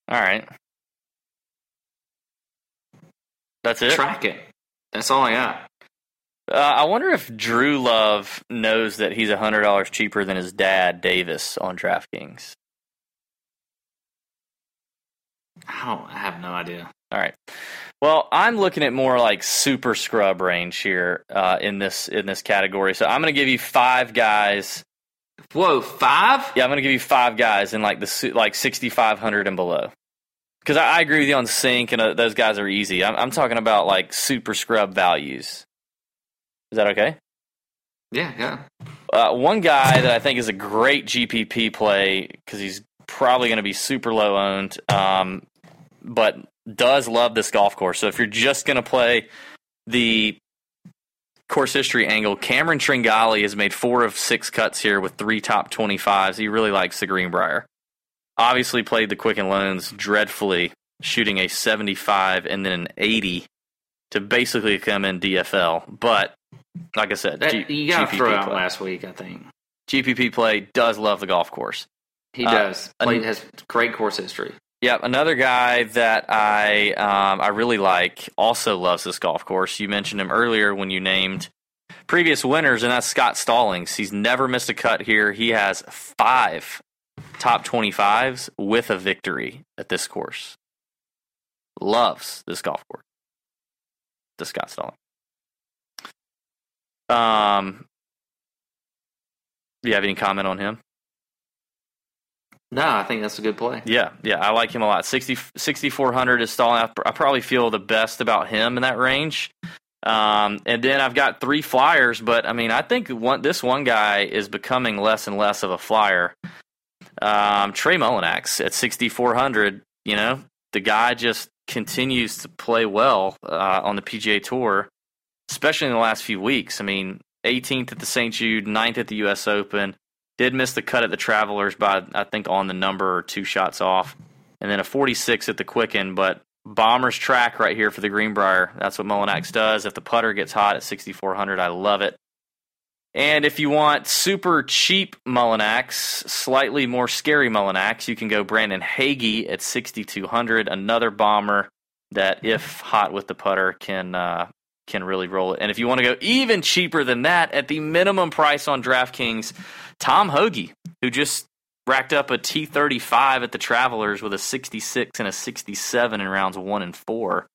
All right. That's it. Track it. That's all I got. Uh, I wonder if Dru Love knows that he's hundred dollars cheaper than his dad Davis on DraftKings. I don't. I have no idea. All right. Well, I'm looking at more like super scrub range here uh, in this in this category. So I'm going to give you five guys. Whoa, five? Yeah, I'm going to give you five guys in like the like 6,500 and below. Because I, I agree with you on Cink, and uh, those guys are easy. I'm, I'm talking about like super scrub values. Is that okay? Yeah, yeah. Uh, one guy that I think is a great GPP play because he's probably going to be super low owned, um, but does love this golf course. So if you're just going to play the course history angle, Cameron Tringali has made four of six cuts here with three top 25s. He really likes the Greenbrier. Obviously, played the Quicken Loans dreadfully, shooting a 75 and then an 80 to basically come in DFL. But like I said, That, G- you got to throw out last week. I think GPP play does love the golf course. he Uh, does. an- has great course history. Yep, another guy that I um, I really like also loves this golf course. You mentioned him earlier when you named previous winners, and that's Scott Stallings. He's never missed a cut here. He has five top twenty fives with a victory at this course. Loves this golf course. The Scott Stallings. Um, do you have any comment on him? No, I think that's a good play. Yeah, yeah, I like him a lot. 60 6,400 is stalling. I I probably feel the best about him in that range. Um, and then I've got three flyers, but I mean, I think one, this one guy is becoming less and less of a flyer. Um, Trey Mullinax at 6,400, you know, the guy just continues to play well uh, on the PGA Tour, especially in the last few weeks. I mean, 18th at the St. Jude, 9th at the U.S. Open. Did miss the cut at the Travelers by, I think, on the number or two shots off. And then a 46 at the Quicken. But Bomber's track right here for the Greenbrier. That's what Mullinax does. If the putter gets hot at 6,400, I love it. And if you want super cheap Mullinax, slightly more scary Mullinax, you can go Brandon Hagy at 6,200. Another bomber that, if hot with the putter, can uh, can really roll it. And if you want to go even cheaper than that, at the minimum price on DraftKings, Tom Hoge, who just racked up a T35 at the Travelers with a 66 and a 67 in rounds one and four.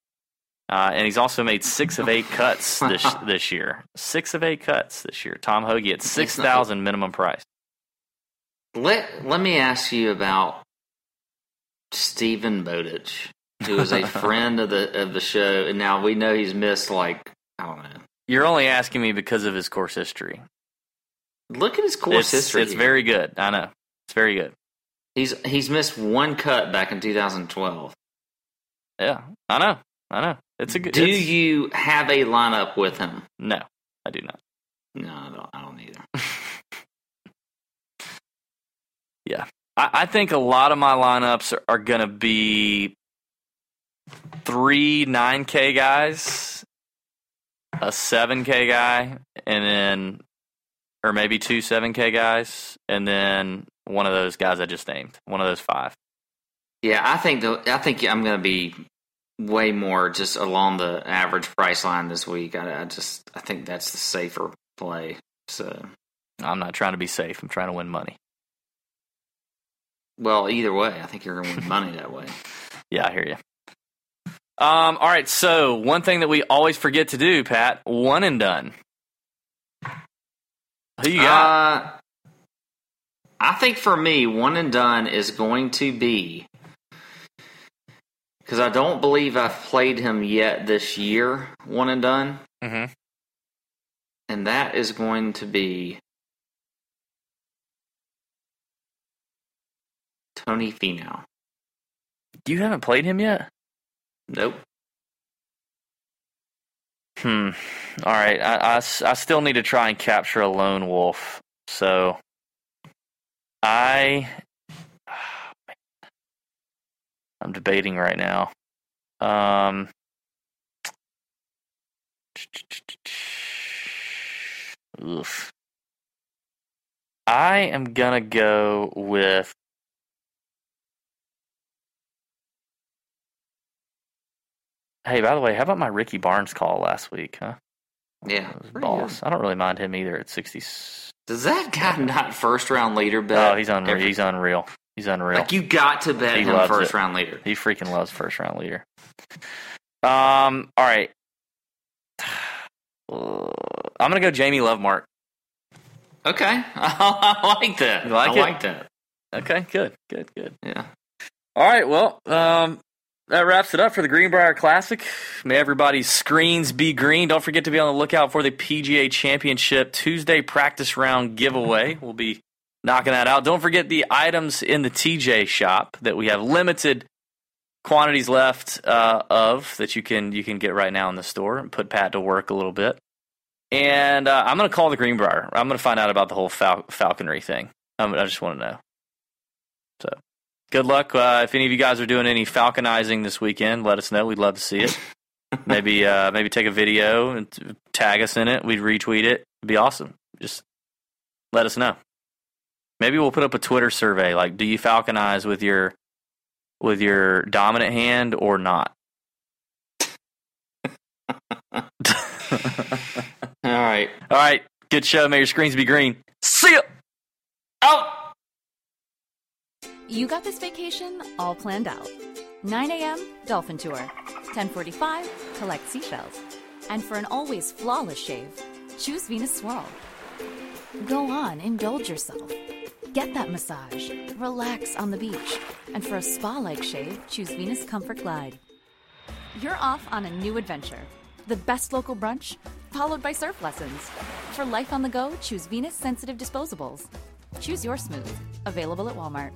Uh, and he's also made six of eight cuts this this year. Six of eight cuts this year. Tom Hoge at six thousand minimum price. Let Let me ask you about Steven Bowditch, who is a friend of the of the show, and now we know he's missed like I don't know. You're only asking me because of his course history. Look at his course it's, history. It's here. very good. I know. It's very good. He's he's missed one cut back in 2012. Yeah, I know. I know. It's a good. Do you have a lineup with him? No, I do not. No, I don't. I don't either. Yeah. I, I think a lot of my lineups are, are going to be three 9K guys, a 7K guy, and then, or maybe two 7K guys, and then one of those guys I just named, one of those five. Yeah, I think the, I think I'm going to be way more just along the average price line this week. I, I just I think that's the safer play. So, I'm not trying to be safe. I'm trying to win money. well, either way, I think you're going to win money that way. Yeah, I hear you. Um, all right, so one thing that we always forget to do, Pat, one and done. Who you got? Uh, I think for me, one and done is going to be because I don't believe I've played him yet this year. One and done, mm-hmm. and that is going to be Tony Finau. You haven't played him yet? Nope. Hmm. All right. I I still need to try and capture a lone wolf. So I I'm debating right now. Um Oof. I am gonna go with Hey, by the way, how about my Ricky Barnes call last week, huh? Yeah, That was pretty boss. good. I don't really mind him either at 60. Does that guy not first round leader bet? Oh, he's unreal. every- He's unreal. He's unreal. Like you got to bet He him first it. round leader. He freaking loves first round leader. Um. All right. Uh, I'm gonna go Jamie Lovemark. Okay, I like that. You like I it? like that. Okay. Good. Good. Good. Yeah. All right. Well, um, that wraps it up for the Greenbrier Classic. May everybody's screens be green. Don't forget to be on the lookout for the PGA Championship Tuesday practice round giveaway. We'll be knocking that out. Don't forget the items in the TJ shop that we have limited quantities left uh, of that you can you can get right now in the store and put Pat to work a little bit. And uh, I'm going to call the Greenbrier. I'm going to find out about the whole fal- falconry thing. Um, I just want to know. So, good luck. Uh, if any of you guys are doing any falconizing this weekend, let us know. We'd love to see it. maybe uh, maybe take a video and t- tag us in it. We'd retweet it. It'd be awesome. Just let us know. Maybe we'll put up a Twitter survey like, do you falconize with your with your dominant hand or not? All right. All right, good show. May your screens be green. See ya. Out. You got this vacation all planned out. 9 a.m. Dolphin Tour. 10:45 Collect seashells. And for an always flawless shave, choose Venus Swirl. Go on, indulge yourself. Get that massage. Relax on the beach. And for a spa-like shave, choose Venus Comfort Glide. You're off on a new adventure. The best local brunch, followed by surf lessons. For life on the go, choose Venus Sensitive Disposables. Choose your smooth. Available at Walmart.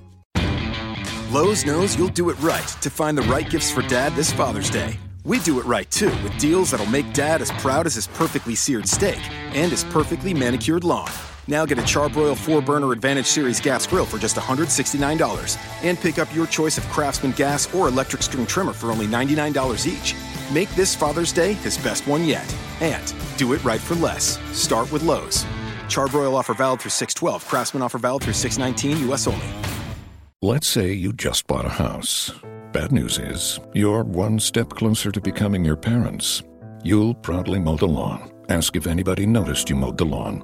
Lowe's knows you'll do it right to find the right gifts for dad this Father's Day. We do it right too with deals that'll make dad as proud as his perfectly seared steak and his perfectly manicured lawn. Now get a Charbroil 4 burner Advantage Series gas grill for just $169 and pick up your choice of Craftsman gas or electric string trimmer for only $99 each. Make this Father's Day his best one yet. And do it right for less. Start with Lowe's. Charbroil offer valid through 612. Craftsman offer valid through 619 US only. Let's say you just bought a house. Bad news is, you're one step closer to becoming your parents. You'll proudly mow the lawn. Ask if anybody noticed you mowed the lawn.